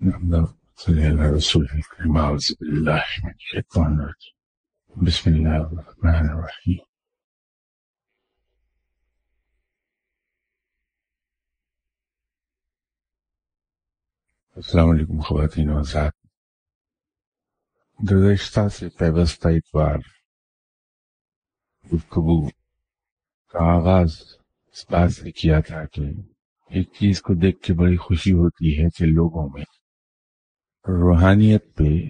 صلی اللہ رسول الكريم أعوذ بالله من الشيطان الرجيم بسم الله الرحمن الرحيم السلام علیکم خواتین و حضرات گزشتہ سے پیوستہ اتوار گفتگو کا آغاز اس بات سے کیا تھا کہ ایک چیز کو دیکھ کے بڑی خوشی ہوتی ہے کہ لوگوں میں روحانیت پہ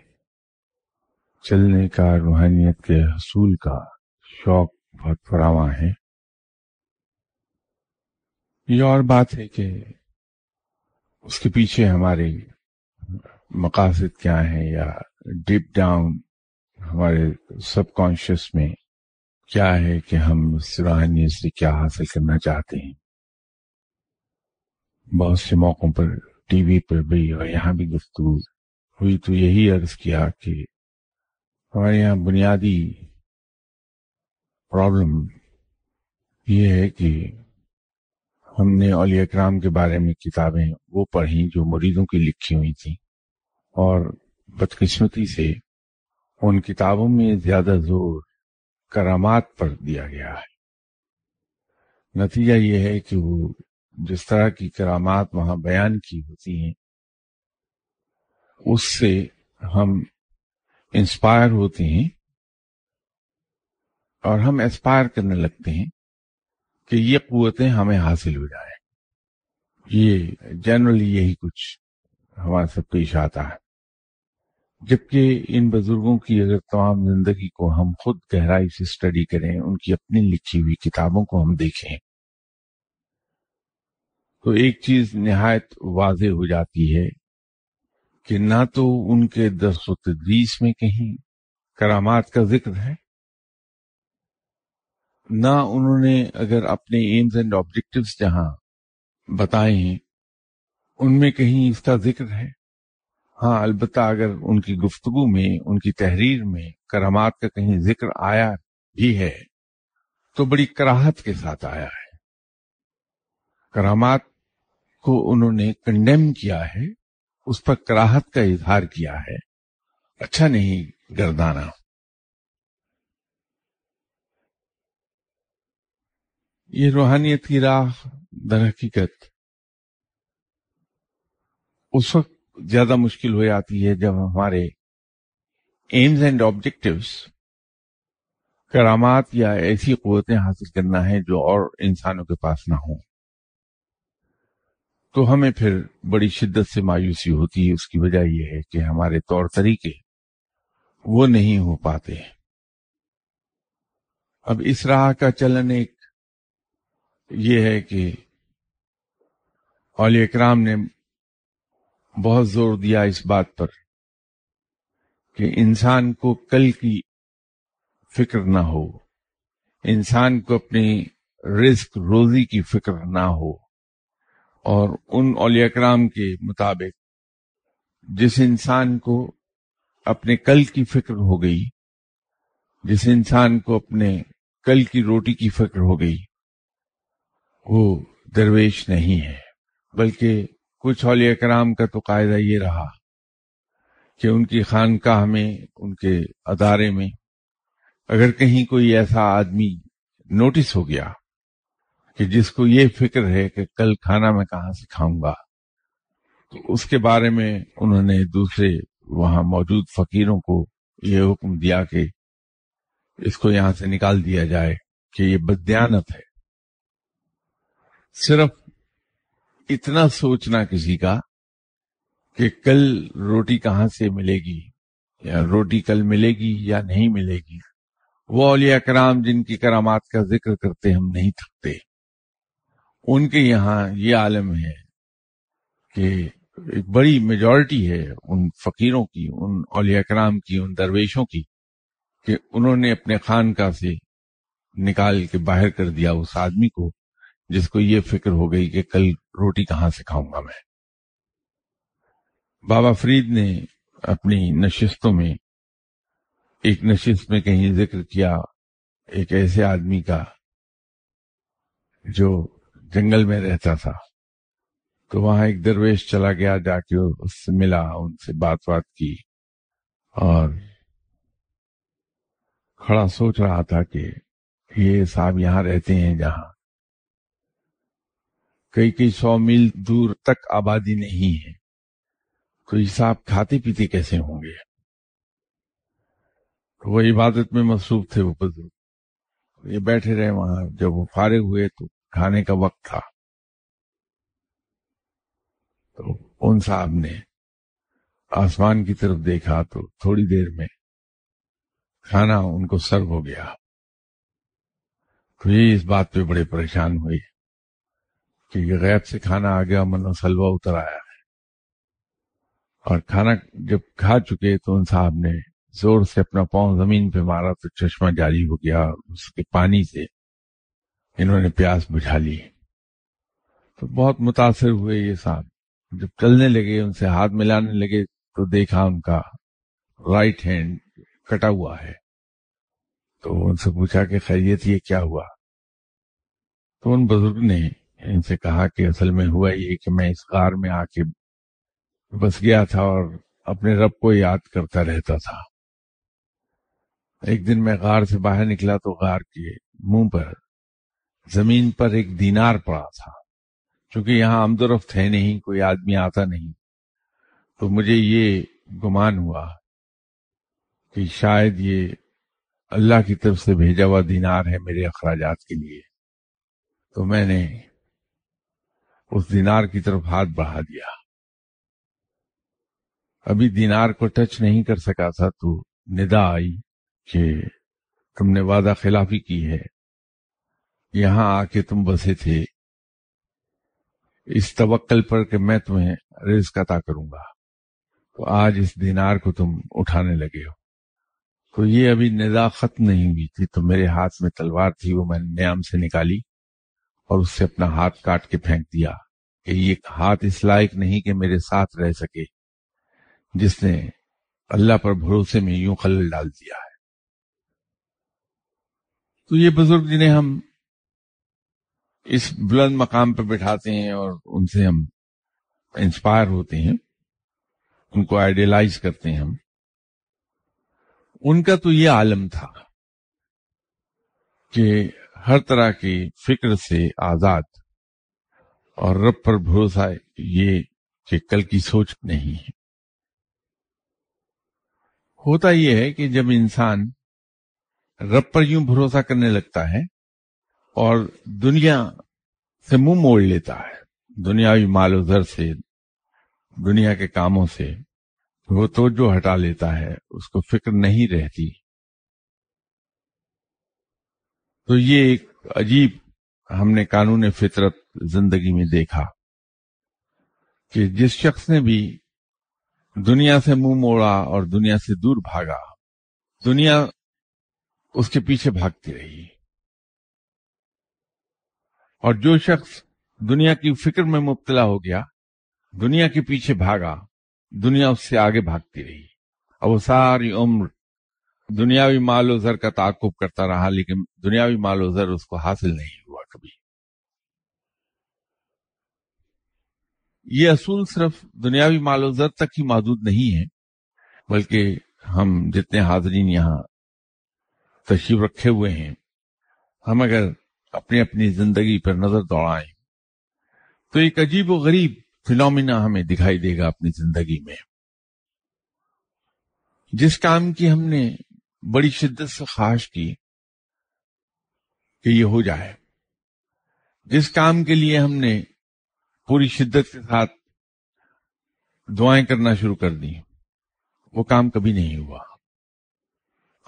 چلنے کا، روحانیت کے حصول کا شوق بہت فراواں ہے۔ یہ اور بات ہے کہ اس کے پیچھے ہمارے مقاصد کیا ہیں یا ڈیپ ڈاؤن ہمارے سب کانشیس میں کیا ہے کہ ہم اس روحانیت سے کیا حاصل کرنا چاہتے ہیں۔ بہت سے موقعوں پر ٹی وی پر بھی اور یہاں بھی گفتگو ہوئی تو یہی عرض کیا کہ ہمارے یہاں بنیادی پرابلم یہ ہے کہ ہم نے اولیاء اکرام کے بارے میں کتابیں وہ پڑھی جو مریدوں کی لکھی ہوئی تھیں اور بدقسمتی سے ان کتابوں میں زیادہ زور کرامات پر دیا گیا ہے۔ نتیجہ یہ ہے کہ وہ جس طرح کی کرامات وہاں بیان کی ہوتی ہیں اس سے ہم انسپائر ہوتے ہیں اور ہم اسپائر کرنے لگتے ہیں کہ یہ قوتیں ہمیں حاصل ہو جائیں۔ یہ جنرلی یہی کچھ ہمارے سب پیش آتا ہے۔ جبکہ ان بزرگوں کی اگر تمام زندگی کو ہم خود گہرائی سے اسٹڈی کریں، ان کی اپنی لکھی ہوئی کتابوں کو ہم دیکھیں، تو ایک چیز نہایت واضح ہو جاتی ہے کہ نہ تو ان کے درس و تدریس میں کہیں کرامات کا ذکر ہے، نہ انہوں نے اگر اپنے ایمز اینڈ آبجیکٹوز جہاں بتائے ہیں، ان میں کہیں اس کا ذکر ہے۔ ہاں البتہ اگر ان کی گفتگو میں، ان کی تحریر میں کرامات کا کہیں ذکر آیا بھی ہے، تو بڑی کراہت کے ساتھ آیا ہے۔ کرامات کو انہوں نے کنڈیم کیا ہے۔ اس پر کراہت کا اظہار کیا ہے۔ اچھا نہیں گردانا یہ روحانیت کی راہ در حقیقت اس وقت زیادہ مشکل ہو جاتی ہے جب ہمارے ایمز اینڈ آبجیکٹوز کرامات یا ایسی قوتیں حاصل کرنا ہے جو اور انسانوں کے پاس نہ ہوں۔ تو ہمیں پھر بڑی شدت سے مایوسی ہوتی ہے۔ اس کی وجہ یہ ہے کہ ہمارے طور طریقے وہ نہیں ہو پاتے۔ اب اس راہ کا چلن ایک یہ ہے کہ اولی اکرام نے بہت زور دیا اس بات پر کہ انسان کو کل کی فکر نہ ہو، انسان کو اپنی رزق روزی کی فکر نہ ہو۔ اور ان اولیاء کرام کے مطابق جس انسان کو اپنے کل کی فکر ہو گئی، جس انسان کو اپنے کل کی روٹی کی فکر ہو گئی، وہ درویش نہیں ہے۔ بلکہ کچھ اولیاء کرام کا تو قاعدہ یہ رہا کہ ان کی خانقاہ میں، ان کے ادارے میں اگر کہیں کوئی ایسا آدمی نوٹس ہو گیا کہ جس کو یہ فکر ہے کہ کل کھانا میں کہاں سے کھاؤں گا، تو اس کے بارے میں انہوں نے دوسرے وہاں موجود فقیروں کو یہ حکم دیا کہ اس کو یہاں سے نکال دیا جائے کہ یہ بدیانت ہے۔ صرف اتنا سوچنا کسی کا کہ کل روٹی کہاں سے ملے گی، یا روٹی کل ملے گی یا نہیں ملے گی، وہ اولیاء کرام جن کی کرامات کا ذکر کرتے ہم نہیں تھکتے۔ ان کے یہاں یہ عالم ہے کہ ایک بڑی میجورٹی ہے ان فقیروں کی، ان اولیاء کرام کی، ان درویشوں کی، کہ انہوں نے اپنے خانقاہ سے نکال کے باہر کر دیا اس آدمی کو، جس کو یہ فکر ہو گئی کہ کل روٹی کہاں سے کھاؤں گا میں۔ بابا فرید نے اپنی نشستوں میں، ایک نشست میں کہیں ذکر کیا ایک ایسے آدمی کا جو جنگل میں رہتا تھا۔ تو وہاں ایک درویش چلا گیا، جا کے اس سے ملا، ان سے بات بات کی اور کھڑا سوچ رہا تھا کہ یہ صاحب یہاں رہتے ہیں جہاں۔ کئی کئی سو میل دور تک آبادی نہیں ہے۔ تو یہ صاحب کھاتے پیتے کیسے ہوں گے؟ تو وہ عبادت میں مصروف تھے وہ بزرگ۔ یہ بیٹھے رہے وہاں، جب وہ فارغ ہوئے تو کھانے کا وقت تھا۔ تو ان صاحب نے آسمان کی طرف دیکھا تو تھوڑی دیر میں کھانا ان کو سرو ہو گیا۔ تو یہ اس بات پہ بڑے پریشان ہوئے کہ یہ غیب سے کھانا آ گیا منو سلوا اتر آیا ہے۔ اور کھانا جب کھا چکے تو ان صاحب نے زور سے اپنا پاؤں زمین پہ مارا تو چشمہ جاری ہو گیا اس کے پانی سے انہوں نے پیاس بجھا لی۔ تو بہت متاثر ہوئے یہ صاحب۔ جب چلنے لگے، ان سے ہاتھ ملانے لگے تو دیکھا ان کا رائٹ ہینڈ کٹا ہوا ہے۔ تو ان سے پوچھا کہ خیریت، یہ کیا ہوا؟ تو ان بزرگ نے ان سے کہا کہ اصل میں ہوا یہ کہ میں اس غار میں آ کے بس گیا تھا اور اپنے رب کو یاد کرتا رہتا تھا۔ ایک دن میں غار سے باہر نکلا تو غار کے منہ پر زمین پر ایک دینار پڑا تھا۔ چونکہ یہاں آمد و رفت ہے نہیں، کوئی آدمی آتا نہیں۔ تو مجھے یہ گمان ہوا کہ شاید یہ اللہ کی طرف سے بھیجا ہوا دینار ہے میرے اخراجات کے لیے۔ تو میں نے اس دینار کی طرف ہاتھ بڑھا دیا۔ ابھی دینار کو ٹچ نہیں کر سکا تھا تو ندا آئی کہ تم نے وعدہ خلافی کی ہے۔ یہاں آ کے تم بسے تھے۔ اس توکل پر کہ میں تمہیں رزق عطا کروں گا۔ تو آج اس دینار کو تم اٹھانے لگے ہو۔ تو یہ ابھی ندا ختم نہیں ہوئی تھی۔ تو میرے ہاتھ میں تلوار تھی، وہ میں نے نیام سے نکالی اور اس سے اپنا ہاتھ کاٹ کے پھینک دیا کہ یہ ہاتھ اس لائق نہیں کہ میرے ساتھ رہ سکے۔ جس نے اللہ پر بھروسے میں یوں خلل ڈال دیا ہے۔ تو یہ بزرگ جنہیں ہم اس بلند مقام پہ بٹھاتے ہیں اور ان سے ہم انسپائر ہوتے ہیں، ان کو آئیڈیلائز کرتے ہیں ہم۔ ان کا تو یہ عالم تھا کہ ہر طرح کی فکر سے آزاد اور رب پر بھروسہ یہ کہ کل کی سوچ نہیں ہے۔ ہوتا یہ ہے کہ جب انسان رب پر یوں بھروسہ کرنے لگتا ہے اور دنیا سے منہ موڑ لیتا ہے۔ دنیاوی مال و زر سے، دنیا کے کاموں سے وہ توجہ ہٹا لیتا ہے، اس کو فکر نہیں رہتی۔ تو یہ ایک عجیب، ہم نے قانون فطرت زندگی میں دیکھا کہ جس شخص نے بھی دنیا سے منہ موڑا اور دنیا سے دور بھاگا، دنیا اس کے پیچھے بھاگتی رہی۔ اور جو شخص دنیا کی فکر میں مبتلا ہو گیا، دنیا کے پیچھے بھاگا، دنیا اس سے آگے بھاگتی رہی۔ اور وہ ساری عمر دنیاوی مال و زر کا تعاقب کرتا رہا، لیکن دنیاوی مال و زر اس کو حاصل نہیں ہوا کبھی۔ یہ اصول صرف دنیاوی مال و زر تک ہی محدود نہیں ہے بلکہ ہم جتنے حاضرین یہاں تشریف رکھے ہوئے ہیں، ہم اگر اپنی اپنی زندگی پر نظر دوڑائیں۔ تو ایک عجیب و غریب فنومینا ہمیں دکھائی دے گا اپنی زندگی میں۔ جس کام کی ہم نے بڑی شدت سے خواہش کی کہ یہ ہو جائے۔ جس کام کے لیے ہم نے پوری شدت کے ساتھ دعائیں کرنا شروع کر دی، وہ کام کبھی نہیں ہوا۔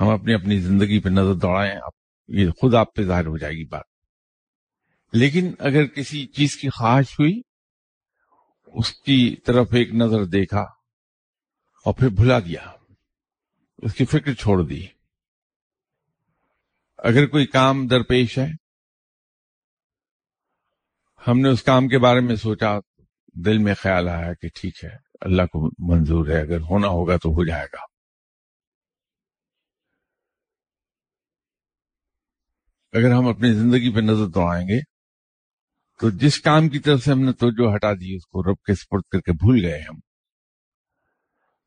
ہم اپنی اپنی زندگی پہ نظر دوڑائیں یہ خود آپ پہ ظاہر ہو جائے گی بات۔ لیکن اگر کسی چیز کی خواہش ہوئی، اس کی طرف ایک نظر دیکھا اور پھر بھلا دیا، اس کی فکر چھوڑ دی۔ اگر کوئی کام درپیش ہے، ہم نے اس کام کے بارے میں سوچا، دل میں خیال آیا کہ ٹھیک ہے، اللہ کو منظور ہے، اگر ہونا ہوگا تو ہو جائے گا۔ اگر ہم اپنی زندگی پہ نظر دوڑائیں گے تو جس کام کی طرف سے ہم نے توجہ ہٹا دی، اس کو رب کے سپرد کر کے بھول گئے ہم۔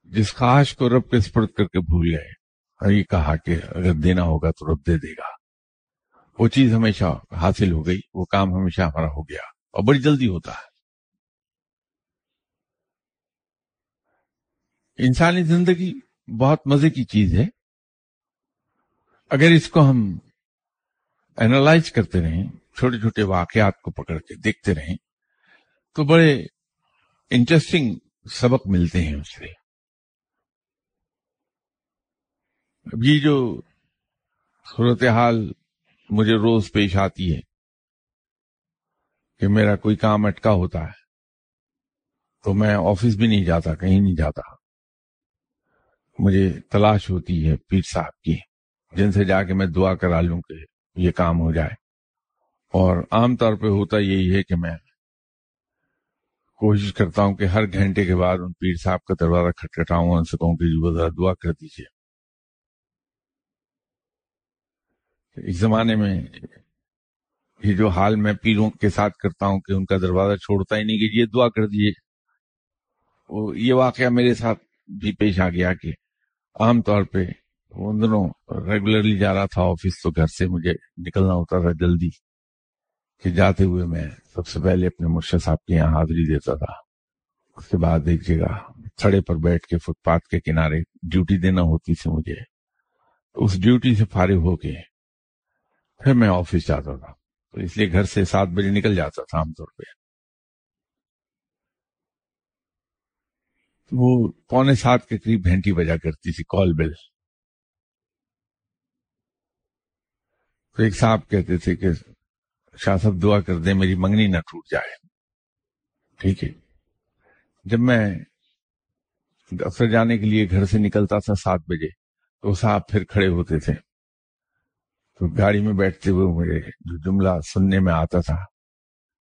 جس خواہش کو رب کے سپرد کر کے بھول گئے، اور یہ کہا کہ اگر دینا ہوگا تو رب دے دے گا۔ وہ چیز ہمیشہ حاصل ہو گئی، وہ کام ہمیشہ ہمارا ہو گیا، اور بڑی جلدی ہوتا ہے۔ انسانی زندگی بہت مزے کی چیز ہے۔ اگر اس کو ہم اینالائز کرتے رہیں چھوٹے چھوٹے واقعات کو پکڑ کے دیکھتے رہیں تو بڑے انٹرسٹنگ سبق ملتے ہیں اس سے۔ اب یہ جو صورتحال مجھے روز پیش آتی ہے کہ میرا کوئی کام اٹکا ہوتا ہے تو میں آفس بھی نہیں جاتا، کہیں نہیں جاتا۔ مجھے تلاش ہوتی ہے پیر صاحب کی، جن سے جا کے میں دعا کرا لوں کہ یہ کام ہو جائے۔ اور عام طور پہ ہوتا یہی ہے کہ میں کوشش کرتا ہوں کہ ہر گھنٹے کے بعد ان پیر صاحب کا دروازہ کھٹکھٹاؤں ان سے کہوں کہ جی وہ ذرا دعا کر دیجیے ایک زمانے میں یہ جو حال میں پیروں کے ساتھ کرتا ہوں کہ ان کا دروازہ چھوڑتا ہی نہیں کہ یہ دعا کر دیجیے یہ واقعہ میرے ساتھ بھی پیش آ گیا کہ عام طور پہ ان دنوں ریگولرلی جا رہا تھا آفس تو گھر سے مجھے نکلنا ہوتا تھا جلدی۔ کہ جاتے ہوئے میں سب سے پہلے اپنے مرشد صاحب کے یہاں حاضری دیتا تھا۔ اس کے بعد ایک جگہ تھڑے پر بیٹھ کے فٹ پاتھ کے کنارے ڈیوٹی دینا ہوتی تھی مجھے۔ اس ڈیوٹی سے فارغ ہو کے پھر میں آفس جاتا تھا۔ تو اس لیے گھر سے سات بجے نکل جاتا تھا عام طور پہ۔ وہ پونے سات کے قریب گھنٹی بجا کرتی تھی کال بل۔ تو ایک صاحب کہتے تھے کہ شاہ صاحب دعا کر دیں، میری منگنی نہ ٹوٹ جائے۔ ٹھیک ہے۔ جب میں دفتر جانے کے لیے گھر سے نکلتا تھا سات بجے، تو صاحب پھر کھڑے ہوتے تھے۔ تو گاڑی میں بیٹھتے ہوئے مجھے جو جملہ سننے میں آتا تھا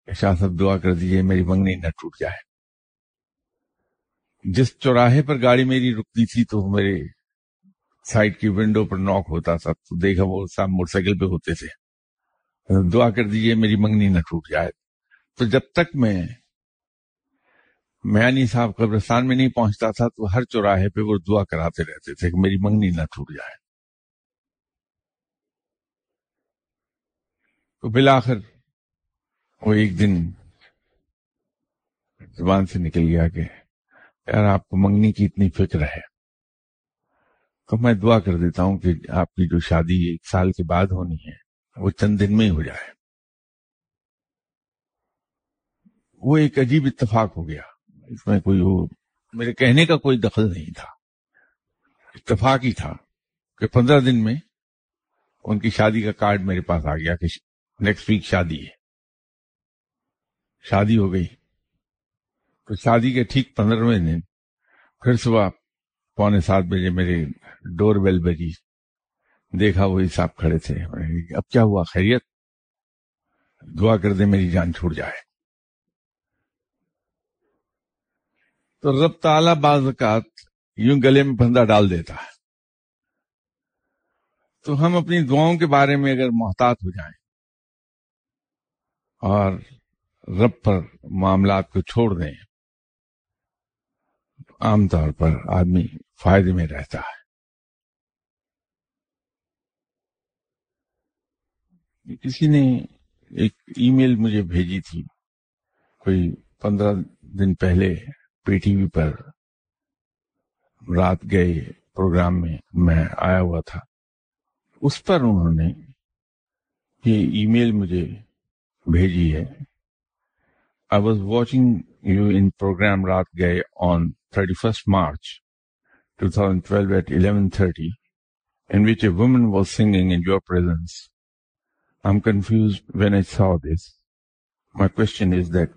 کہ شاہ صاحب دعا کر دیجیے، میری منگنی نہ ٹوٹ جائے۔ جس چوراہے پر گاڑی میری رکتی تھی تو میرے سائڈ کی ونڈو پر نوک ہوتا تھا، تو دیکھا وہ صاحب موٹر سائیکل پہ ہوتے تھے۔ دعا کر دیجیے میری منگنی نہ ٹوٹ جائے۔ تو جب تک میں میانی صاحب قبرستان میں نہیں پہنچتا تھا تو ہر چوراہے پہ وہ دعا کراتے رہتے تھے کہ میری منگنی نہ ٹوٹ جائے۔ تو بالآخر وہ ایک دن زبان سے نکل گیا کہ یار آپ کو منگنی کی اتنی فکر ہے۔ تو میں دعا کر دیتا ہوں کہ آپ کی جو شادی ایک سال کے بعد ہونی ہے وہ چند دن میں ہی ہو جائے۔ وہ ایک عجیب اتفاق ہو گیا۔ اس میں کوئی وہ، میرے کہنے کا کوئی دخل نہیں تھا۔ اتفاق ہی تھا کہ پندرہ دن میں ان کی شادی کا کارڈ میرے پاس آ گیا کہ نیکسٹ ویک شادی ہے۔ شادی ہو گئی۔ تو شادی کے ٹھیک پندرہویں دن پھر صبح پونے سات بجے میرے ڈور بیل بجی دیکھا وہی صاحب کھڑے تھے۔ اب کیا ہوا؟ خیریت؟ دعا کر دے میری جان چھوڑ جائے۔ تو رب تعالی بعض اوقات یوں گلے میں پندہ ڈال دیتا ہے۔ تو ہم اپنی دعاؤں کے بارے میں اگر محتاط ہو جائیں اور رب پر معاملات کو چھوڑ دیں، عام طور پر آدمی فائدے میں رہتا ہے۔ کسی نے ایک ای میل مجھے بھیجی تھی، کوئی پندرہ دن پہلے پی ٹی وی پر۔ رات گئے پروگرام میں میں آیا ہوا تھا۔ اس پر انہوں نے یہ ای میل مجھے بھیجی ہے۔ I was watching you in program رات گئے on thirty first March two thousand twelve at eleven thirty in which a woman was singing in your presence. I'm confused when I saw this. My question is that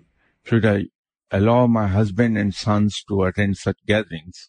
should I allow my husband and sons to attend such gatherings?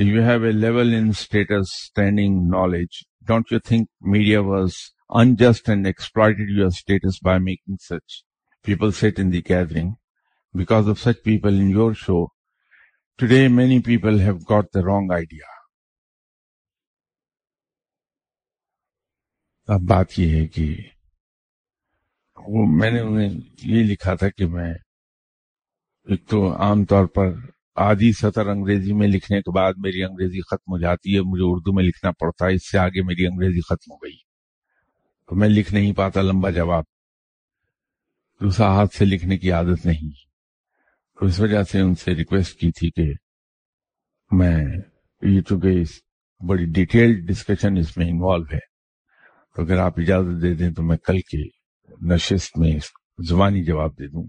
you have a level in status standing knowledge don't you think media was unjust and exploited your status by making such people sit in the gathering. Because of such people in your show, today many people have got the wrong idea. اب بات یہ ہے کہ وہ میں نے انہیں یہ لکھا تھا کہ میں ایک تو عام طور پر آدھی سطر انگریزی میں لکھنے کے بعد میری انگریزی ختم ہو جاتی ہے مجھے اردو میں لکھنا پڑتا ہے اس سے آگے میری انگریزی ختم ہو گئی تو میں لکھ نہیں پاتا لمبا جواب دوسرا ہاتھ سے لکھنے کی عادت نہیں اس وجہ سے ان سے ریکویسٹ کی تھی کہ میں یہ چونکہ بڑی ڈیٹیلڈ ڈسکشن اس میں انوالو ہے تو اگر آپ اجازت دے دیں تو میں کل کے نشست میں زبانی جواب دے دوں۔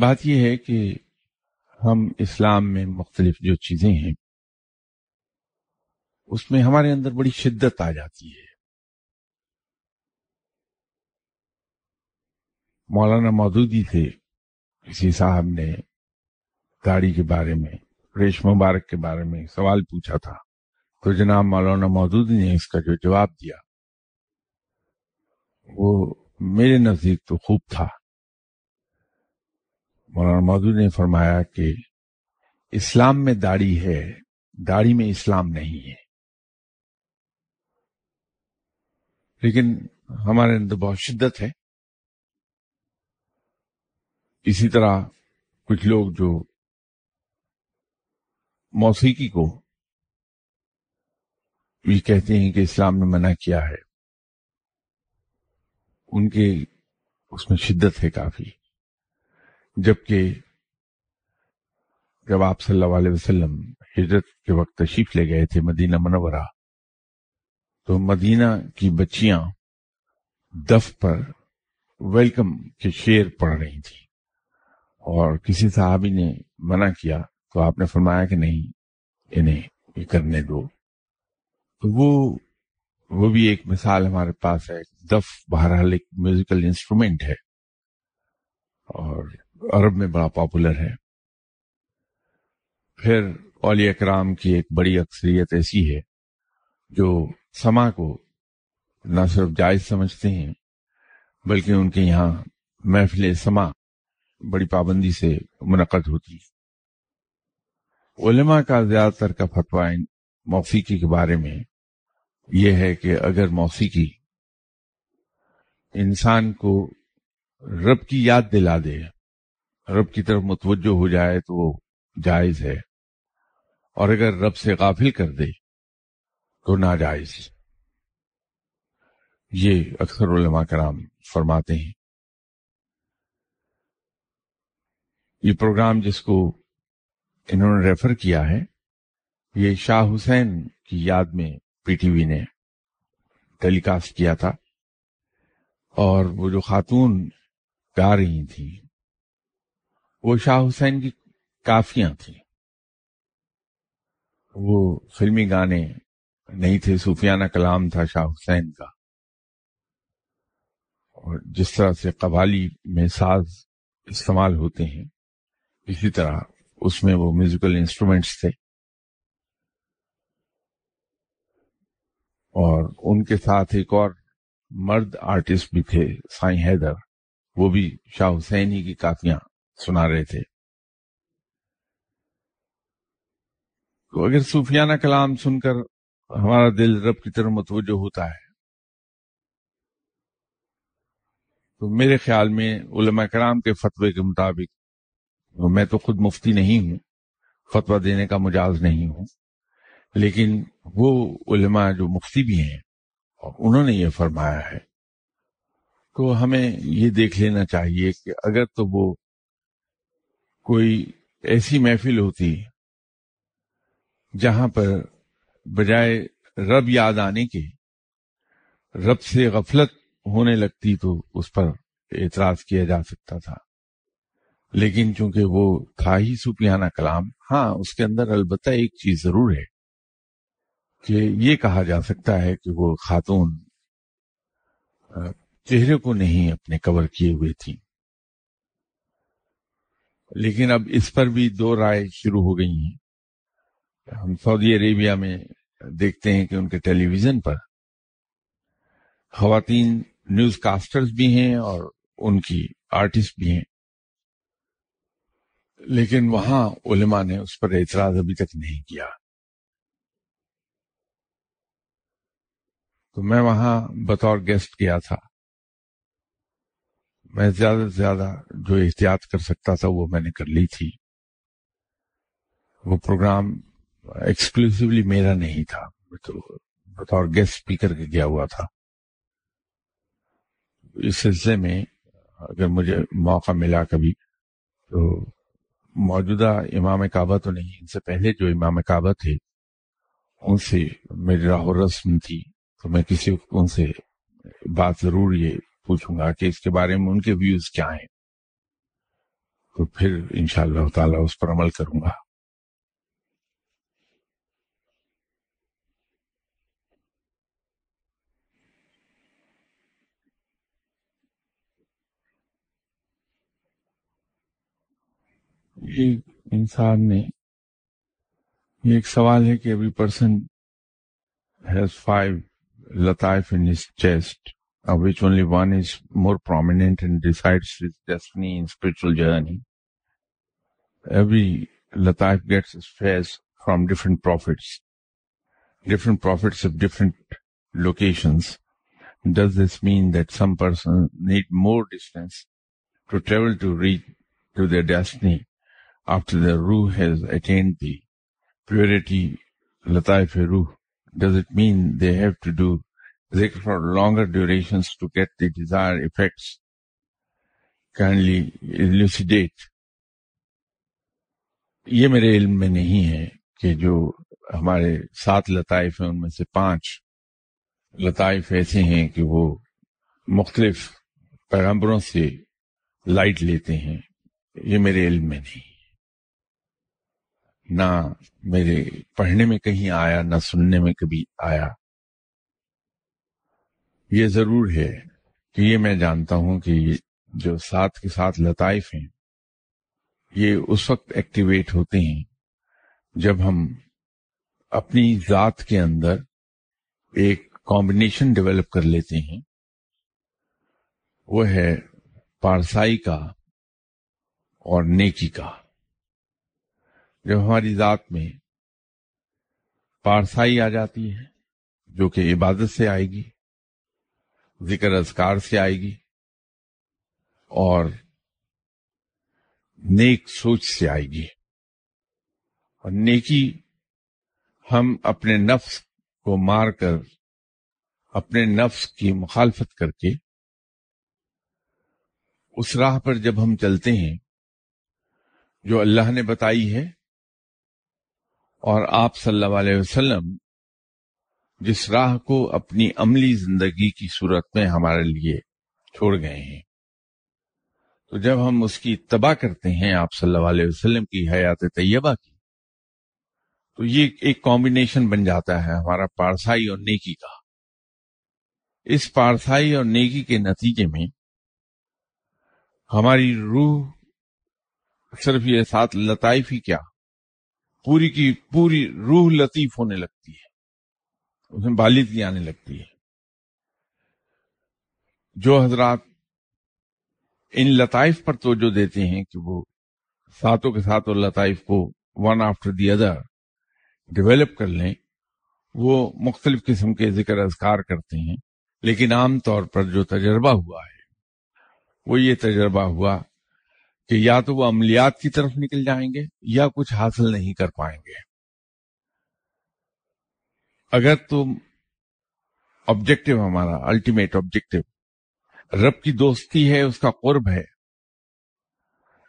بات یہ ہے کہ ہم اسلام میں مختلف جو چیزیں ہیں، اس میں ہمارے اندر بڑی شدت آ جاتی ہے۔ مولانا مودودی تھے کسی صاحب نے داڑھی کے بارے میں، ریش مبارک کے بارے میں سوال پوچھا تھا۔ تو جناب مولانا مودودی نے اس کا جو جواب دیا۔ وہ میرے نزدیک تو خوب تھا۔ مولانا مودودی نے فرمایا کہ اسلام میں داڑھی ہے، داڑھی میں اسلام نہیں ہے۔ لیکن ہمارے اندر بہت شدت ہے۔ اسی طرح کچھ لوگ جو موسیقی کو یہ کہتے ہیں کہ اسلام نے منع کیا ہے، ان کے اس میں شدت ہے کافی۔ جبکہ جب آپ صلی اللہ علیہ وسلم ہجرت کے وقت تشریف لے گئے تھے مدینہ منورہ، تو مدینہ کی بچیاں دف پر ویلکم کے شیر پڑھ رہی تھی اور کسی صحابی نے منع کیا تو آپ نے فرمایا کہ نہیں، انہیں یہ کرنے دو۔ تو وہ وہ بھی ایک مثال ہمارے پاس ہے۔ دف بہرحال ایک میوزیکل انسٹرومنٹ ہے اور عرب میں بڑا پاپولر ہے۔ پھر اولیاء اکرام کی ایک بڑی اکثریت ایسی ہے جو سما کو نہ صرف جائز سمجھتے ہیں بلکہ ان کے یہاں محفل سما بڑی پابندی سے منعقد ہوتی علماء کا زیادہ تر کا فتویٰ موسیقی کے بارے میں یہ ہے کہ اگر موسیقی انسان کو رب کی یاد دلا دے، رب کی طرف متوجہ ہو جائے تو وہ جائز ہے۔ اور اگر رب سے غافل کر دے تو ناجائز۔ یہ اکثر علماء کرام فرماتے ہیں۔ یہ پروگرام جس کو انہوں نے ریفر کیا ہے، یہ شاہ حسین کی یاد میں پی ٹی وی نے ٹیلی کاسٹ کیا تھا اور وہ جو خاتون گا رہی تھیں وہ شاہ حسین کی کافیاں تھیں۔ وہ فلمی گانے نہیں تھے، صوفیانہ کلام تھا شاہ حسین کا۔ اور جس طرح سے قوالی میں ساز استعمال ہوتے ہیں اسی طرح اس میں وہ میوزیکل انسٹرومینٹس تھے۔ اور ان کے ساتھ ایک اور مرد آرٹسٹ بھی تھے، سائیں حیدر۔ وہ بھی شاہ حسین ہی کی کافیاں سنا رہے تھے۔ تو اگر صوفیانہ کلام سن کر ہمارا دل رب کی طرف متوجہ ہوتا ہے، تو میرے خیال میں علماء کرام کے فتوے کے مطابق میں تو خود مفتی نہیں ہوں، فتویٰ دینے کا مجاز نہیں ہوں، لیکن وہ علماء جو مفتی بھی ہیں انہوں نے یہ فرمایا ہے۔ تو ہمیں یہ دیکھ لینا چاہیے کہ اگر تو وہ کوئی ایسی محفل ہوتی جہاں پر بجائے رب یاد آنے کے رب سے غفلت ہونے لگتی تو اس پر اعتراض کیا جا سکتا تھا۔ لیکن چونکہ وہ تھا ہی سوپیانہ کلام ہاں اس کے اندر البتہ ایک چیز ضرور ہے کہ یہ کہا جا سکتا ہے کہ وہ خاتون چہرے کو نہیں اپنے کور کیے ہوئے تھی لیکن اب اس پر بھی دو رائے شروع ہو گئی ہیں۔ ہم سعودی عربیہ میں دیکھتے ہیں کہ ان کے ٹیلی ویژن پر خواتین نیوز کاسٹرز بھی ہیں اور ان کی آرٹسٹ بھی ہیں۔ لیکن وہاں علماء نے اس پر اعتراض ابھی تک نہیں کیا۔ تو میں وہاں بطور گیسٹ گیا تھا۔ میں زیادہ سے زیادہ جو احتیاط کر سکتا تھا وہ میں نے کر لی تھی۔ وہ پروگرام ایکسکلوسولی میرا نہیں تھا۔ تو بطور گیسٹ اسپیکر کے گیا ہوا تھا۔ اس سلسلے میں اگر مجھے موقع ملا کبھی تو موجودہ امام کعبہ تو نہیں، ان سے پہلے جو امام کعبہ تھے، ان سے میری راہ و رسم تھی۔ تو میں کسی ان سے بات ضرور یہ پوچھوں گا کہ اس کے بارے میں ان کے ویوز کیا ہیں۔ تو پھر انشاءاللہ تعالی اس پر عمل کروں گا۔ یہ انسان نے یہ ایک سوال ہے کہ every person has five لطائف in his chest which only one is more prominent and decides his destiny in spiritual journey every لطائف gets his face from different prophets different prophets of different locations. Does this mean that some person need more distance to travel to reach to their destiny after the ruh has attained the purity, lataif ruh? Does it mean they have to do zikr for longer durations to get the desired effects? Kindly elucidate. یہ میرے علم میں نہیں ہے کہ جو ہمارے سات لطائف ہیں ان میں سے پانچ لطائف ایسے ہیں کہ وہ مختلف پیغمبروں سے لائٹ لیتے ہیں یہ میرے علم میں نہیں نہ میرے پڑھنے میں کہیں آیا، نہ سننے میں کبھی آیا۔ یہ ضرور ہے کہ یہ میں جانتا ہوں کہ یہ جو ساتھ کے ساتھ لطائف ہیں، یہ اس وقت ایکٹیویٹ ہوتے ہیں جب ہم اپنی ذات کے اندر ایک کمبینیشن ڈیولپ کر لیتے ہیں۔ وہ ہے پارسائی کا اور نیکی کا۔ جب ہماری ذات میں پارسائی آ جاتی ہے، جو کہ عبادت سے آئے گی، ذکر اذکار سے آئے گی، اور نیک سوچ سے آئے گی۔ اور نیکی ہم اپنے نفس کو مار کر، اپنے نفس کی مخالفت کر کے اس راہ پر جب ہم چلتے ہیں، جو اللہ نے بتائی ہے اور آپ صلی اللہ علیہ وسلم جس راہ کو اپنی عملی زندگی کی صورت میں ہمارے لیے چھوڑ گئے ہیں۔ تو جب ہم اس کی اتباع کرتے ہیں آپ صلی اللہ علیہ وسلم کی حیات طیبہ کی، تو یہ ایک کمبینیشن بن جاتا ہے ہمارا پارسائی اور نیکی کا۔ اس پارسائی اور نیکی کے نتیجے میں ہماری روح صرف یہ ساتھ لطائف ہی کیا۔ پوری کی پوری روح لطیف ہونے لگتی ہے اس میں بالدگی آنے لگتی ہے۔ جو حضرات ان لطائف پر توجہ دیتے ہیں کہ وہ ساتوں کے ساتھ اور لطائف کو one after the other develop کر لیں، وہ مختلف قسم کے ذکر اذکار کرتے ہیں، لیکن عام طور پر جو تجربہ ہوا ہے، وہ یہ تجربہ ہوا کہ یا تو وہ عملیات کی طرف نکل جائیں گے یا کچھ حاصل نہیں کر پائیں گے۔ اگر تم آبجیکٹو ہمارا الٹیمیٹ آبجیکٹو رب کی دوستی ہے، اس کا قرب ہے،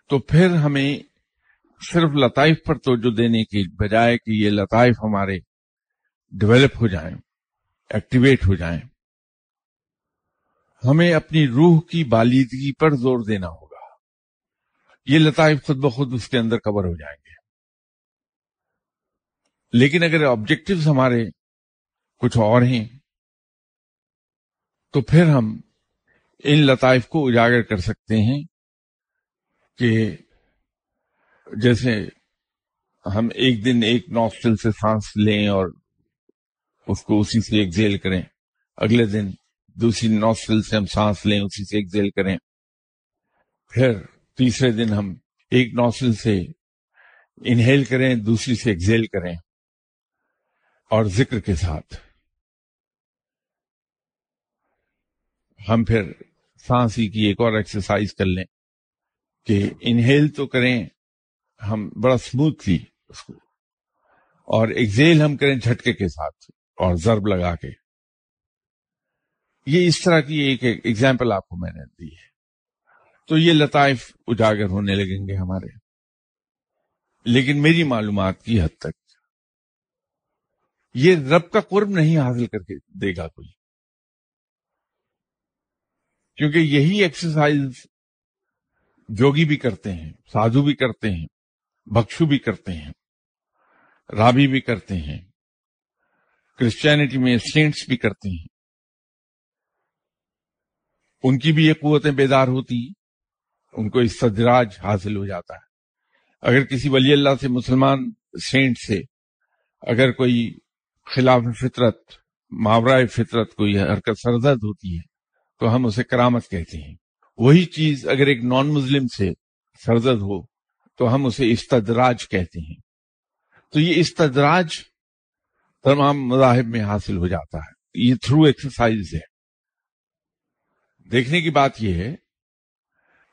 تو پھر ہمیں صرف لطائف پر توجہ دینے کی بجائے کہ یہ لطائف ہمارے ڈیولپ ہو جائیں ایکٹیویٹ ہو جائیں۔ ہمیں اپنی روح کی بالیدگی پر زور دینا ہوگا یہ لطائف خود بخود اس کے اندر کور ہو جائیں گے۔ لیکن اگر آبجیکٹوز ہمارے کچھ اور ہیں، تو پھر ہم ان لطائف کو اجاگر کر سکتے ہیں کہ جیسے ہم ایک دن ایک نوسٹل سے سانس لیں اور اس کو اسی سے ایکزیل کریں۔ اگلے دن دوسری نوسٹل سے ہم سانس لیں، اسی سے ایکزیل کریں۔ پھر تیسرے دن ہم ایک نوسل سے انہیل کریں، دوسری سے ایکزیل کریں اور ذکر کے ساتھ۔ ہم پھر سانسی کی ایک اور ایکسرسائز کر لیں کہ انہیل تو کریں، ہم بڑا اسموتھلی اس کو۔ اور ایکزیل ہم کریں جھٹکے کے ساتھ اور ضرب لگا کے۔ یہ اس طرح کی ایک ایگزامپل آپ کو میں نے دی ہے۔ تو یہ لطائف اجاگر ہونے لگیں گے ہمارے۔ لیکن میری معلومات کی حد تک، یہ رب کا قرب نہیں حاصل کر کے دے گا کوئی۔ کیونکہ یہی ایکسرسائز جوگی بھی کرتے ہیں، سادھو بھی کرتے ہیں بخشو بھی کرتے ہیں، رابی بھی کرتے ہیں کرسچینٹی میں سینٹس بھی کرتے ہیں۔ ان کی بھی یہ قوتیں بیدار ہوتی ان کو استدراج حاصل ہو جاتا ہے۔ اگر کسی ولی اللہ سے مسلمان سینٹ سے اگر کوئی خلاف فطرت ماورائے فطرت کوئی حرکت سرزد ہوتی ہے، تو ہم اسے کرامت کہتے ہیں۔ وہی چیز اگر ایک نان مسلم سے سرزد ہو، تو ہم اسے استدراج کہتے ہیں۔ تو یہ استدراج تمام مذاہب میں حاصل ہو جاتا ہے۔ یہ تھرو ایکسرسائز ہے۔ دیکھنے کی بات یہ ہے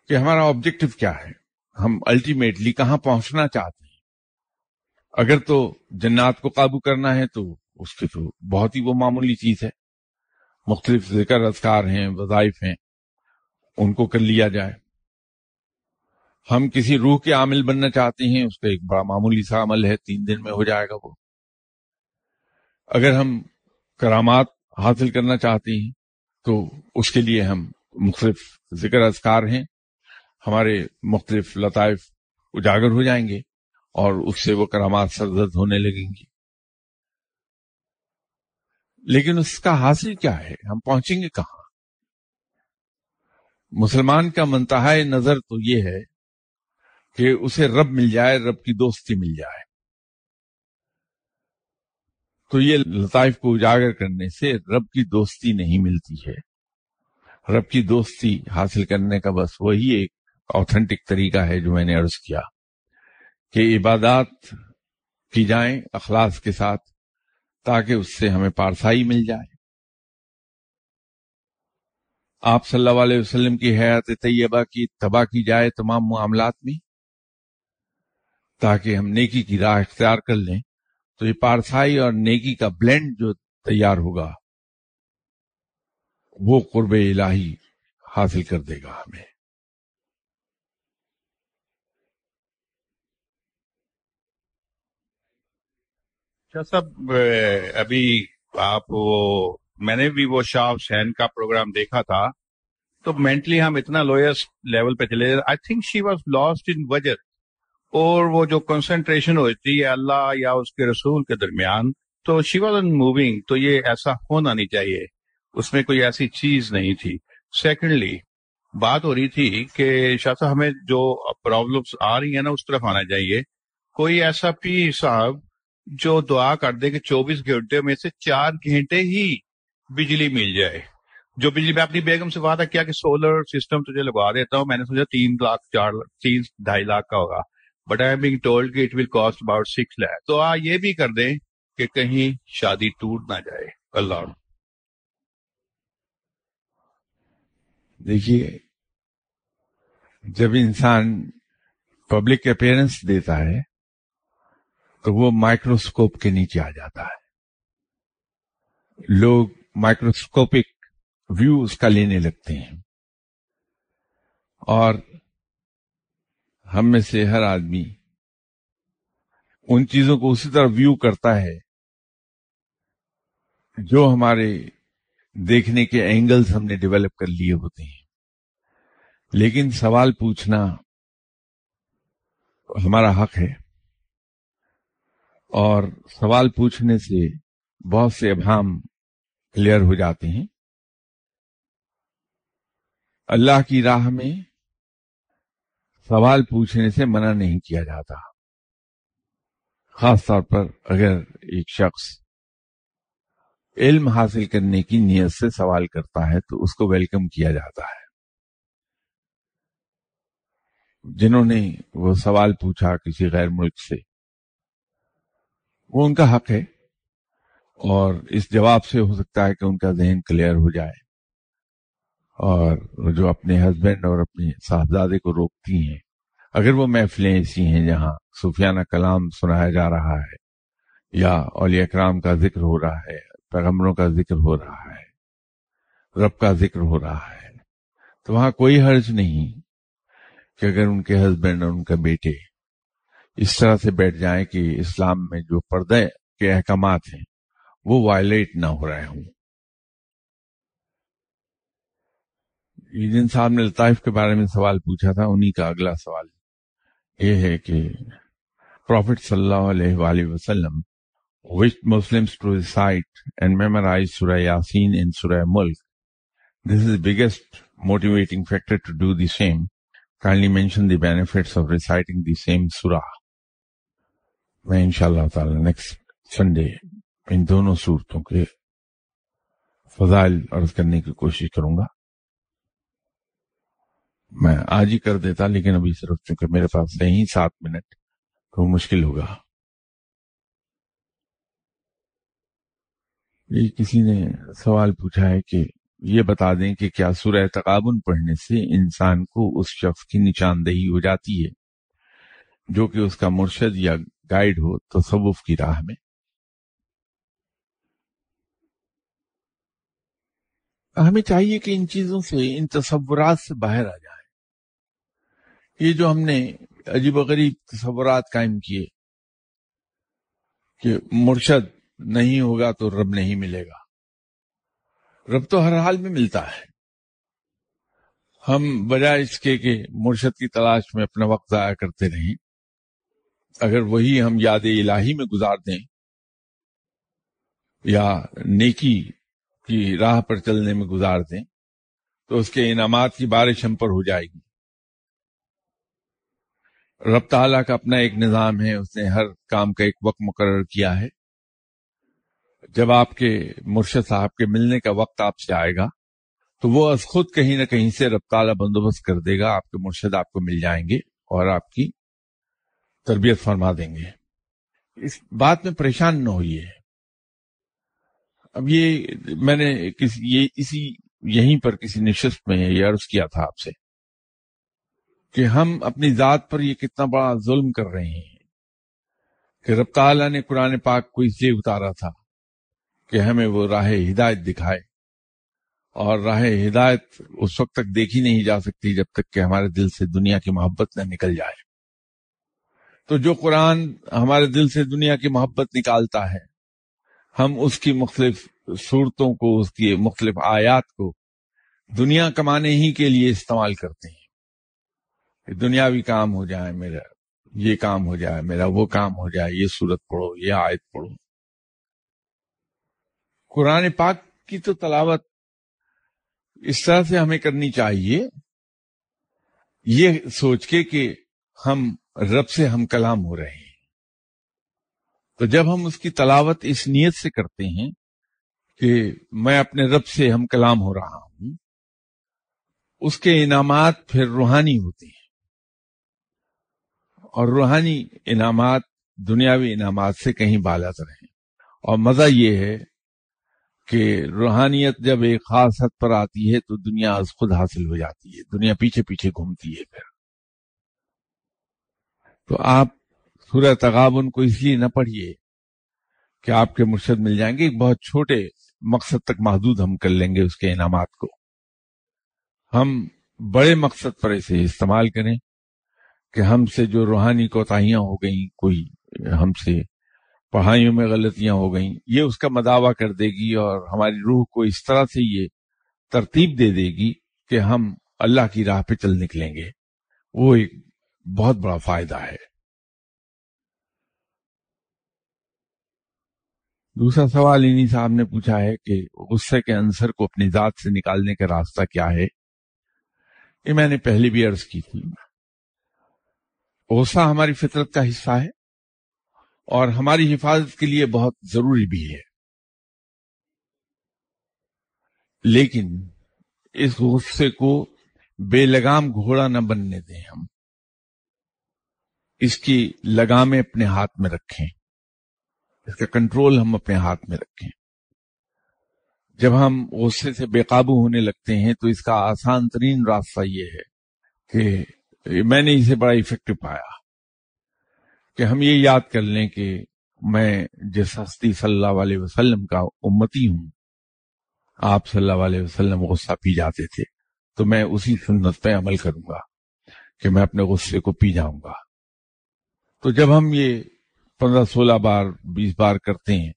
کہ ہمارا آبجیکٹو کیا ہے؟ ہم الٹیمیٹلی کہاں پہنچنا چاہتے ہیں؟ اگر تو جنات کو قابو کرنا ہے تو اس کی تو بہت ہی وہ معمولی چیز ہے۔ مختلف ذکر اذکار ہیں، وظائف ہیں، ان کو کر لیا جائے۔ ہم کسی روح کے عامل بننا چاہتے ہیں، اس کا ایک بڑا معمولی سا عمل ہے، تین دن میں ہو جائے گا وہ۔ اگر ہم کرامات حاصل کرنا چاہتے ہیں، تو اس کے لیے ہم مختلف ذکر اذکار ہیں۔ ہمارے مختلف لطائف اجاگر ہو جائیں گے اور اس سے وہ کرامات سرزد ہونے لگیں گی۔ لیکن اس کا حاصل کیا ہے؟ ہم پہنچیں گے کہاں؟ مسلمان کا منتہا نظر تو یہ ہے کہ اسے رب مل جائے، رب کی دوستی مل جائے۔ تو یہ لطائف کو اجاگر کرنے سے رب کی دوستی نہیں ملتی ہے۔ رب کی دوستی حاصل کرنے کا بس وہی ایک آتھینٹک طریقہ ہے جو میں نے عرض کیا کہ عبادات کی جائیں اخلاص کے ساتھ تاکہ اس سے ہمیں پارسائی مل جائے۔ آپ صلی اللہ علیہ وسلم کی حیات طیبہ کی تباہ کی جائے تمام معاملات میں تاکہ ہم نیکی کی راہ اختیار کر لیں، تو یہ پارسائی اور نیکی کا بلینڈ جو تیار ہوگا، وہ قرب الہی حاصل کر دے گا ہمیں۔ اچھا صاحب ابھی آپ وہ، میں نے بھی وہ شاہ حسین کا پروگرام دیکھا تھا، تو مینٹلی ہم اتنا لوئسٹ لیول پہ چلے I think she was lost in وجہ اور وہ جو کنسنٹریشن ہوتی ہے اللہ یا اس کے رسول کے درمیان، تو شی واز ان موونگ تو یہ ایسا ہونا نہیں چاہیے، اس میں کوئی ایسی چیز نہیں تھی۔ سیکنڈلی بات ہو رہی تھی کہ شاہ صاحب، ہمیں جو پرابلمس آ رہی ہیں نا، اس طرف آنا چاہیے۔ کوئی ایسا پی صاحب جو دعا کر دے کہ چوبیس گھنٹے میں سے چار گھنٹے ہی بجلی مل جائے۔ جو بجلی میں اپنی بیگم سے وعدہ کیا کہ سولر سسٹم تجھے لگوا دیتا ہوں، میں نے سوچا تین لاکھ، چار تین، ڈھائی لاکھ کا ہوگا۔ بٹ آئی بینگ ٹولڈ کہ it will cost about six lakh تو آ یہ بھی کر دیں کہ کہیں شادی ٹوٹ نہ جائے۔ اللہ۔ دیکھیے، جب انسان پبلک اپیرنس دیتا ہے تو وہ مائکروسکوپ کے نیچے آ جاتا ہے۔ لوگ مائکروسکوپک ویو اس کا لینے لگتے ہیں۔ اور ہم میں سے ہر آدمی ان چیزوں کو اسی طرح ویو کرتا ہے جو ہمارے دیکھنے کے اینگلز ہم نے ڈیولپ کر لیے ہوتے ہیں۔ لیکن سوال پوچھنا ہمارا حق ہے۔ اور سوال پوچھنے سے بہت سے ابہام کلیئر ہو جاتے ہیں۔ اللہ کی راہ میں سوال پوچھنے سے منع نہیں کیا جاتا۔ خاص طور پر اگر ایک شخص علم حاصل کرنے کی نیت سے سوال کرتا ہے تو اس کو ویلکم کیا جاتا ہے۔ جنہوں نے وہ سوال پوچھا کسی غیر ملک سے وہ ان کا حق ہے۔ اور اس جواب سے ہو سکتا ہے کہ ان کا ذہن کلیئر ہو جائے۔ اور جو اپنے ہسبینڈ اور اپنے صاحبزادے کو روکتی ہیں۔ اگر وہ محفلیں ایسی ہیں جہاں صوفیانہ کلام سنایا جا رہا ہے یا اولیاء اکرام کا ذکر ہو رہا ہے، پیغمبروں کا ذکر ہو رہا ہے، رب کا ذکر ہو رہا ہے، تو وہاں کوئی حرج نہیں کہ اگر ان کے ہسبینڈ اور ان کا بیٹے اس طرح سے بیٹھ جائیں کہ اسلام میں جو پردے کے احکامات ہیں، وہ وائلیٹ نہ ہو رہے ہوں۔ جن صاحب نے لطائف کے بارے میں سوال پوچھا تھا، انہی کا اگلا سوال یہ ہے کہ پروفٹ صلی اللہ علیہ وآلہ وسلم which Muslims to recite and memorize سورہ یاسین ان سورہ ملک this is biggest motivating factor to do the same kindly mention the benefits of reciting the same سورہ میں انشاءاللہ تعالی نیکسٹ سنڈے ان دونوں صورتوں کے فضائل عرض کرنے کی کوشش کروں گا۔ میں آج ہی کر دیتا لیکن ابھی صرف چونکہ میرے پاس نہیں سات منٹ تو مشکل ہوگا۔ یہ کسی نے سوال پوچھا ہے کہ یہ بتا دیں کہ کیا سورہ تقابن پڑھنے سے انسان کو اس شخص کی نشاندہی ہو جاتی ہے جو کہ اس کا مرشد یا گائیڈ ہو، تصوف کی راہ میں۔ ہمیں چاہیے کہ ان چیزوں سے، ان تصورات سے باہر آ جائیں۔ یہ جو ہم نے عجیب و غریب تصورات قائم کیے کہ مرشد نہیں ہوگا تو رب نہیں ملے گا۔ رب تو ہر حال میں ملتا ہے۔ ہم بجائے اس کے کہ مرشد کی تلاش میں اپنا وقت ضائع کرتے رہیں۔ اگر وہی ہم یاد الہی میں گزار دیں یا نیکی کی راہ پر چلنے میں گزار دیں، تو اس کے انعامات کی بارش ہم پر ہو جائے گی۔ رب تعالیٰ کا اپنا ایک نظام ہے، اس نے ہر کام کا ایک وقت مقرر کیا ہے۔ جب آپ کے مرشد صاحب کے ملنے کا وقت آپ سے آئے گا، تو وہ از خود کہیں نہ کہیں سے رب تعالیٰ بندوبست کر دے گا، آپ کے مرشد آپ کو مل جائیں گے اور آپ کی تربیت فرما دیں گے۔ اس بات میں پریشان نہ ہوئیے۔ اب یہ میں نے کسی یہ اسی یہیں پر کسی نشست میں یہ عرض کیا تھا آپ سے کہ ہم اپنی ذات پر یہ کتنا بڑا ظلم کر رہے ہیں کہ رب تعالیٰ نے قرآن پاک کو اس لیے اتارا تھا کہ ہمیں وہ راہ ہدایت دکھائے اور راہ ہدایت اس وقت تک دیکھی نہیں جا سکتی جب تک کہ ہمارے دل سے دنیا کی محبت نہ نکل جائے۔ تو جو قرآن ہمارے دل سے دنیا کی محبت نکالتا ہے، ہم اس کی مختلف صورتوں کو، اس کی مختلف آیات کو دنیا کمانے ہی کے لیے استعمال کرتے ہیں۔ کہ دنیاوی کام ہو جائے، میرا یہ کام ہو جائے، میرا وہ کام ہو جائے، یہ صورت پڑھو، یہ آیت پڑھو۔ قرآن پاک کی تو تلاوت اس طرح سے ہمیں کرنی چاہیے، یہ سوچ کے کہ ہم رب سے ہم کلام ہو رہے ہیں۔ تو جب ہم اس کی تلاوت اس نیت سے کرتے ہیں کہ میں اپنے رب سے ہم کلام ہو رہا ہوں، اس کے انعامات پھر روحانی ہوتے ہیں۔ اور روحانی انعامات دنیاوی انعامات سے کہیں بالا تر ہیں۔ اور مزہ یہ ہے کہ روحانیت جب ایک خاص حد پر آتی ہے تو دنیا از خود حاصل ہو جاتی ہے، دنیا پیچھے پیچھے گھومتی ہے پھر۔ تو آپ سورہ تغابن کو اس لیے نہ پڑھیے کہ آپ کے مرشد مل جائیں گے۔ ایک بہت چھوٹے مقصد تک محدود ہم کر لیں گے اس کے انعامات کو۔ ہم بڑے مقصد پر اسے استعمال کریں کہ ہم سے جو روحانی کوتاہیاں ہو گئیں، کوئی ہم سے پڑھائیوں میں غلطیاں ہو گئیں، یہ اس کا مداوع کر دے گی اور ہماری روح کو اس طرح سے یہ ترتیب دے دے گی کہ ہم اللہ کی راہ پہ چل نکلیں گے۔ وہ ایک بہت بڑا فائدہ ہے۔ دوسرا سوال انہی صاحب نے پوچھا ہے کہ غصے کے عنصر کو اپنی ذات سے نکالنے کا راستہ کیا ہے؟ یہ میں نے پہلے بھی عرض کی تھی۔ غصہ ہماری فطرت کا حصہ ہے اور ہماری حفاظت کے لیے بہت ضروری بھی ہے۔ لیکن اس غصے کو بے لگام گھوڑا نہ بننے دیں ہم۔ اس کی لگامیں اپنے ہاتھ میں رکھیں۔ اس کا کنٹرول ہم اپنے ہاتھ میں رکھیں۔ جب ہم غصے سے بے قابو ہونے لگتے ہیں تو اس کا آسان ترین راستہ یہ ہے کہ میں نے اسے بڑا افیکٹو پایا۔ کہ ہم یہ یاد کر لیں کہ میں جس ہستی صلی اللہ علیہ وسلم کا امتی ہوں، آپ صلی اللہ علیہ وسلم غصہ پی جاتے تھے، تو میں اسی سنت پہ عمل کروں گا کہ میں اپنے غصے کو پی جاؤں گا۔ تو جب ہم یہ پندرہ سولہ بار، بیس بار کرتے ہیں،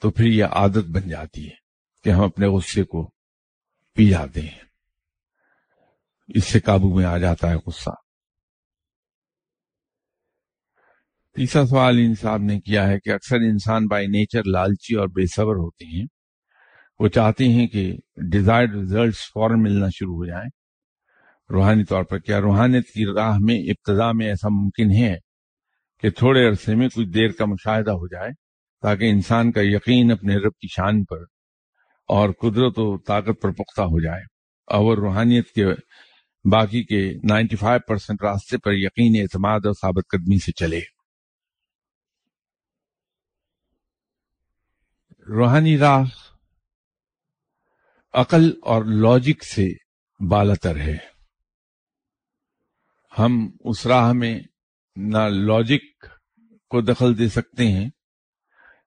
تو پھر یہ عادت بن جاتی ہے کہ ہم اپنے غصے کو پی جاتے ہیں۔ اس سے قابو میں آ جاتا ہے غصہ۔ تیسرا سوال ان صاحب نے کیا ہے کہ اکثر انسان بائی نیچر لالچی اور بے صبر ہوتے ہیں۔ وہ چاہتے ہیں کہ ڈیزائرڈ ریزلٹس فوراً ملنا شروع ہو جائیں۔ روحانی طور پر کیا روحانیت کی راہ میں، ابتدا میں ایسا ممکن ہے؟ کہ تھوڑے عرصے میں کچھ دیر کا مشاہدہ ہو جائے تاکہ انسان کا یقین اپنے رب کی شان پر اور قدرت و طاقت پر پختہ ہو جائے۔ اور روحانیت کے باقی کے نائنٹی فائیو پرسینٹ راستے پر یقین، اعتماد اور ثابت قدمی سے چلے۔ روحانی راہ عقل اور لاجک سے بالتر ہے۔ ہم اس راہ میں نہ لاجک کو دخل دے سکتے ہیں،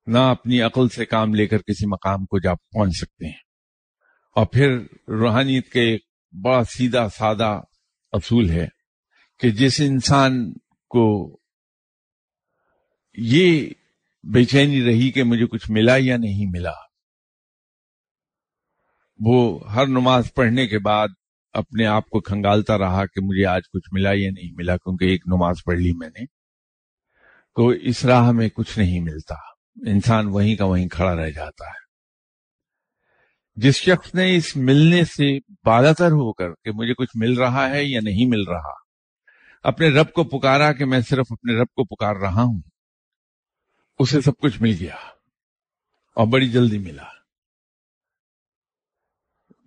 نہ اپنی عقل سے کام لے کر کسی مقام کو جا پہنچ سکتے ہیں۔ اور پھر روحانیت کے ایک بڑا سیدھا، سادہ اصول ہے کہ جس انسان کو یہ بے چینی رہی کہ مجھے کچھ ملا یا نہیں ملا، وہ ہر نماز پڑھنے کے بعد اپنے آپ کو کھنگالتا رہا کہ مجھے آج کچھ ملا یا نہیں ملا، کیونکہ ایک نماز پڑھ لی میں نے۔ تو اس راہ میں کچھ نہیں ملتا۔ انسان وہیں کا وہیں کھڑا رہ جاتا ہے۔ جس شخص نے اس ملنے سے بالا تر ہو کر کہ مجھے کچھ مل رہا ہے یا نہیں مل رہا، اپنے رب کو پکارا کہ میں صرف اپنے رب کو پکار رہا ہوں، اسے سب کچھ مل گیا اور بڑی جلدی ملا۔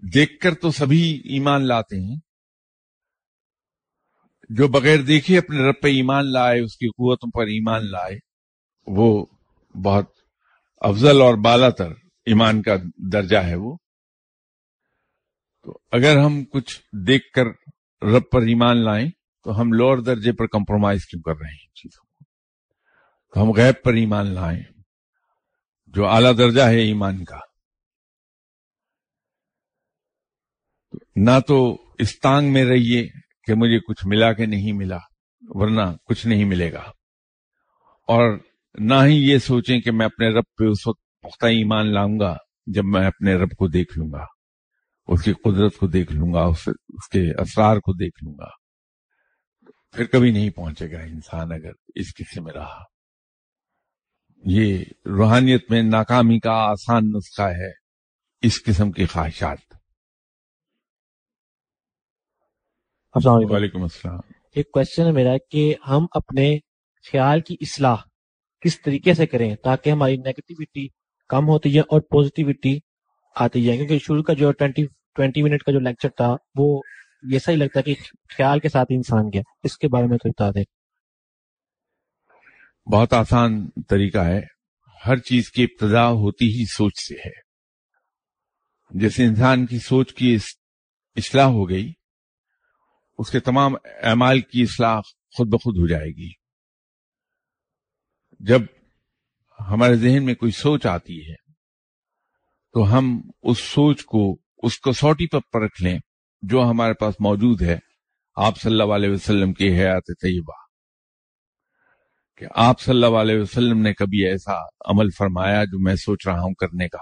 دیکھ کر تو سبھی ایمان لاتے ہیں۔ جو بغیر دیکھے اپنے رب پہ ایمان لائے، اس کی قوتوں پر ایمان لائے، وہ بہت افضل اور بالا تر ایمان کا درجہ ہے وہ۔ تو اگر ہم کچھ دیکھ کر رب پر ایمان لائیں، تو ہم لوور درجے پر کمپرومائز کیوں کر رہے ہیں چیزوں کو؟ تو ہم غیب پر ایمان لائیں، جو اعلی درجہ ہے ایمان کا۔ نہ تو اس تانگ میں رہیے کہ مجھے کچھ ملا کہ نہیں ملا، ورنہ کچھ نہیں ملے گا۔ اور نہ ہی یہ سوچیں کہ میں اپنے رب پہ اس وقت پختہ ایمان لاؤں گا جب میں اپنے رب کو دیکھ لوں گا، اس کی قدرت کو دیکھ لوں گا اس کے اسرار کو دیکھ لوں گا۔ پھر کبھی نہیں پہنچے گا انسان اگر اس قصے میں رہا۔ یہ روحانیت میں ناکامی کا آسان نسخہ ہے اس قسم کی خواہشات۔ السلام علیکم۔ وعلیکم السلام۔ ایک کوشچن ہے میرا کہ ہم اپنے خیال کی اصلاح کس طریقے سے کریں تاکہ ہماری نیگیٹیوٹی کم ہوتی جائے اور پوزیٹیوٹی آتی جائے؟ کیونکہ شروع کا جو ٹوینٹی ٹوینٹی منٹ کا جو لیکچر تھا وہ ایسا ہی لگتا ہے کہ خیال کے ساتھ انسان گیا۔ اس کے بارے میں تو بتا دیں۔ بہت آسان طریقہ ہے۔ ہر چیز کی ابتدا ہوتی ہی سوچ سے ہے۔ جیسے انسان کی سوچ کی اصلاح ہو گئی اس کے تمام اعمال کی اصلاح خود بخود ہو جائے گی۔ جب ہمارے ذہن میں کوئی سوچ آتی ہے، تو ہم اس سوچ کو، اس کو سوٹی پر پرکھ لیں جو ہمارے پاس موجود ہے۔ آپ صلی اللہ علیہ وسلم کی حیات طیبہ۔ کہ آپ صلی اللہ علیہ وسلم نے کبھی ایسا عمل فرمایا جو میں سوچ رہا ہوں کرنے کا۔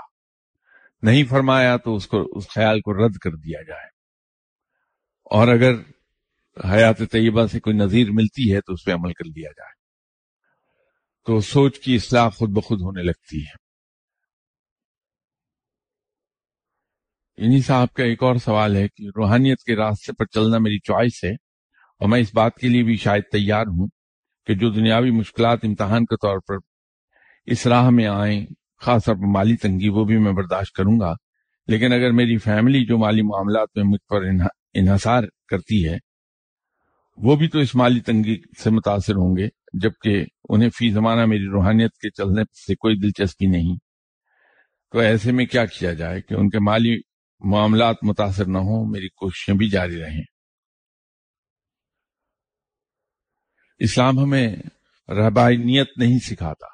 نہیں فرمایا تو اس کو، اس خیال کو رد کر دیا جائے۔ اور اگر حیات طیبہ سے کوئی نظیر ملتی ہے تو اس پہ عمل کر لیا جائے۔ تو سوچ کی اصلاح خود بخود ہونے لگتی ہے۔ انہی صاحب کا ایک اور سوال ہے کہ روحانیت کے راستے پر چلنا میری چوائس ہے اور میں اس بات کے لیے بھی شاید تیار ہوں کہ جو دنیاوی مشکلات امتحان کے طور پر اس راہ میں آئیں، خاص طور پر مالی تنگی، وہ بھی میں برداشت کروں گا۔ لیکن اگر میری فیملی جو مالی معاملات میں مجھ پر انحصار کرتی ہے وہ بھی تو اس مالی تنگی سے متاثر ہوں گے، جبکہ انہیں فی زمانہ میری روحانیت کے چلنے سے کوئی دلچسپی نہیں۔ تو ایسے میں کیا کیا جائے کہ ان کے مالی معاملات متاثر نہ ہوں، میری کوششیں بھی جاری رہیں۔ اسلام ہمیں رہبانیت نہیں سکھاتا،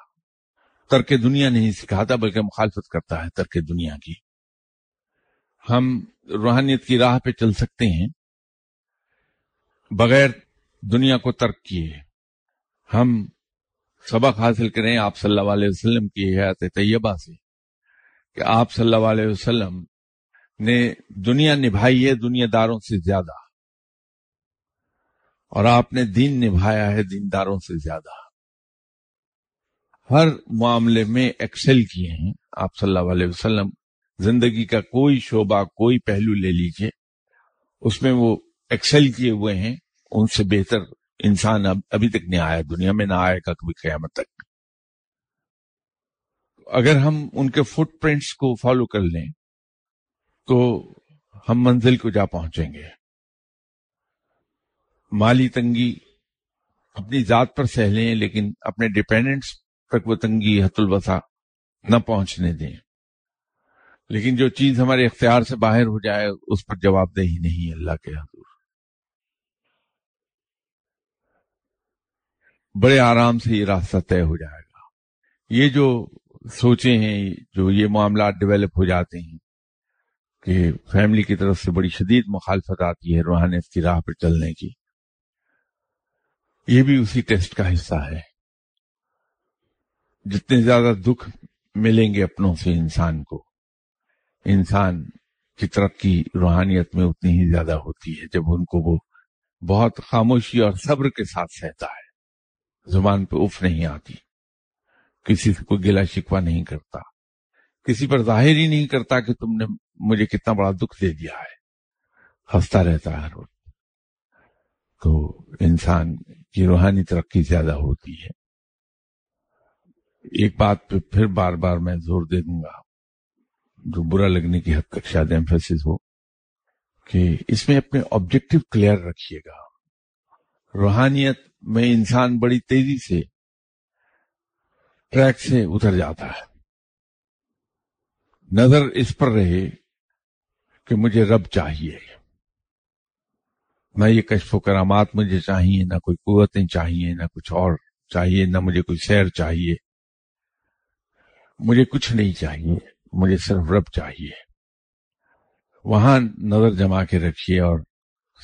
ترک دنیا نہیں سکھاتا، بلکہ مخالفت کرتا ہے ترک دنیا کی۔ ہم روحانیت کی راہ پہ چل سکتے ہیں بغیر دنیا کو ترک کیے ہم سبق حاصل کریں آپ صلی اللہ علیہ وسلم کی حیات طیبہ سے کہ آپ صلی اللہ علیہ وسلم نے دنیا نبھائی ہے، دنیا داروں سے زیادہ۔ اور آپ نے دین نبھایا ہے دینداروں سے زیادہ۔ ہر معاملے میں ایکسل کیے ہیں۔ آپ صلی اللہ علیہ وسلم زندگی کا کوئی شعبہ، کوئی پہلو لے لیجیے، اس میں وہ ایکسل کیے ہوئے ہیں، ان سے بہتر انسان اب ابھی تک نہیں آیا دنیا میں، نہ آئے گا کبھی قیامت تک۔ اگر ہم ان کے فٹ پرنٹس کو فالو کر لیں، تو ہم منزل کو جا پہنچیں گے۔ مالی تنگی اپنی ذات پر سہ لیں لیکن اپنے ڈپینڈنٹس تک وہ تنگی حت الوسا نہ پہنچنے دیں۔ لیکن جو چیز ہمارے اختیار سے باہر ہو جائے، اس پر جواب دہی نہیں، اللہ کے حضور بڑے آرام سے یہ راستہ طے ہو جائے گا۔ یہ جو سوچے ہیں، جو یہ معاملات ڈیولپ ہو جاتے ہیں کہ فیملی کی طرف سے بڑی شدید مخالفت آتی ہے روحانیت کی راہ پر چلنے کی، یہ بھی اسی ٹیسٹ کا حصہ ہے۔ جتنے زیادہ دکھ ملیں گے اپنوں سے انسان کو، انسان کی ترقی روحانیت میں اتنی ہی زیادہ ہوتی ہے جب ان کو وہ بہت خاموشی اور صبر کے ساتھ سہتا ہے۔ زبان پہ اف نہیں آتی۔ کسی سے کوئی گلا شکوا نہیں کرتا۔ کسی پر ظاہر ہی نہیں کرتا کہ تم نے مجھے کتنا بڑا دکھ دے دیا ہے۔ ہنستا رہتا ہے ہر وقت۔ تو انسان کی روحانی ترقی زیادہ ہوتی ہے۔ ایک بات پہ پھر بار بار میں زور دے دوں گا۔ جو برا لگنے کی حد تک شاید ایمفیسس ہو کہ اس میں اپنے آبجیکٹو کلیئر رکھیے گا۔ روحانیت میں انسان بڑی تیزی سے ٹریک سے اتر جاتا ہے۔ نظر اس پر رہے کہ مجھے رب چاہیے۔ نہ یہ کشف و کرامات مجھے چاہیے، نہ کوئی قوتیں چاہیے، نہ کچھ اور چاہیے، نہ مجھے کوئی سیر چاہیے۔ مجھے کچھ نہیں چاہیے، مجھے صرف رب چاہیے۔ وہاں نظر جما کے رکھیے اور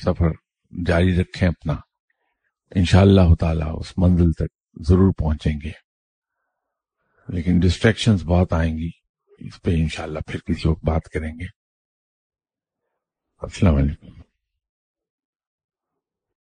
سفر جاری رکھیں اپنا۔ انشاءاللہ اللہ تعالی اس منزل تک ضرور پہنچیں گے۔ لیکن ڈسٹریکشنز بہت آئیں گی، اس پہ انشاءاللہ پھر کسی وقت بات کریں گے۔ السلام علیکم۔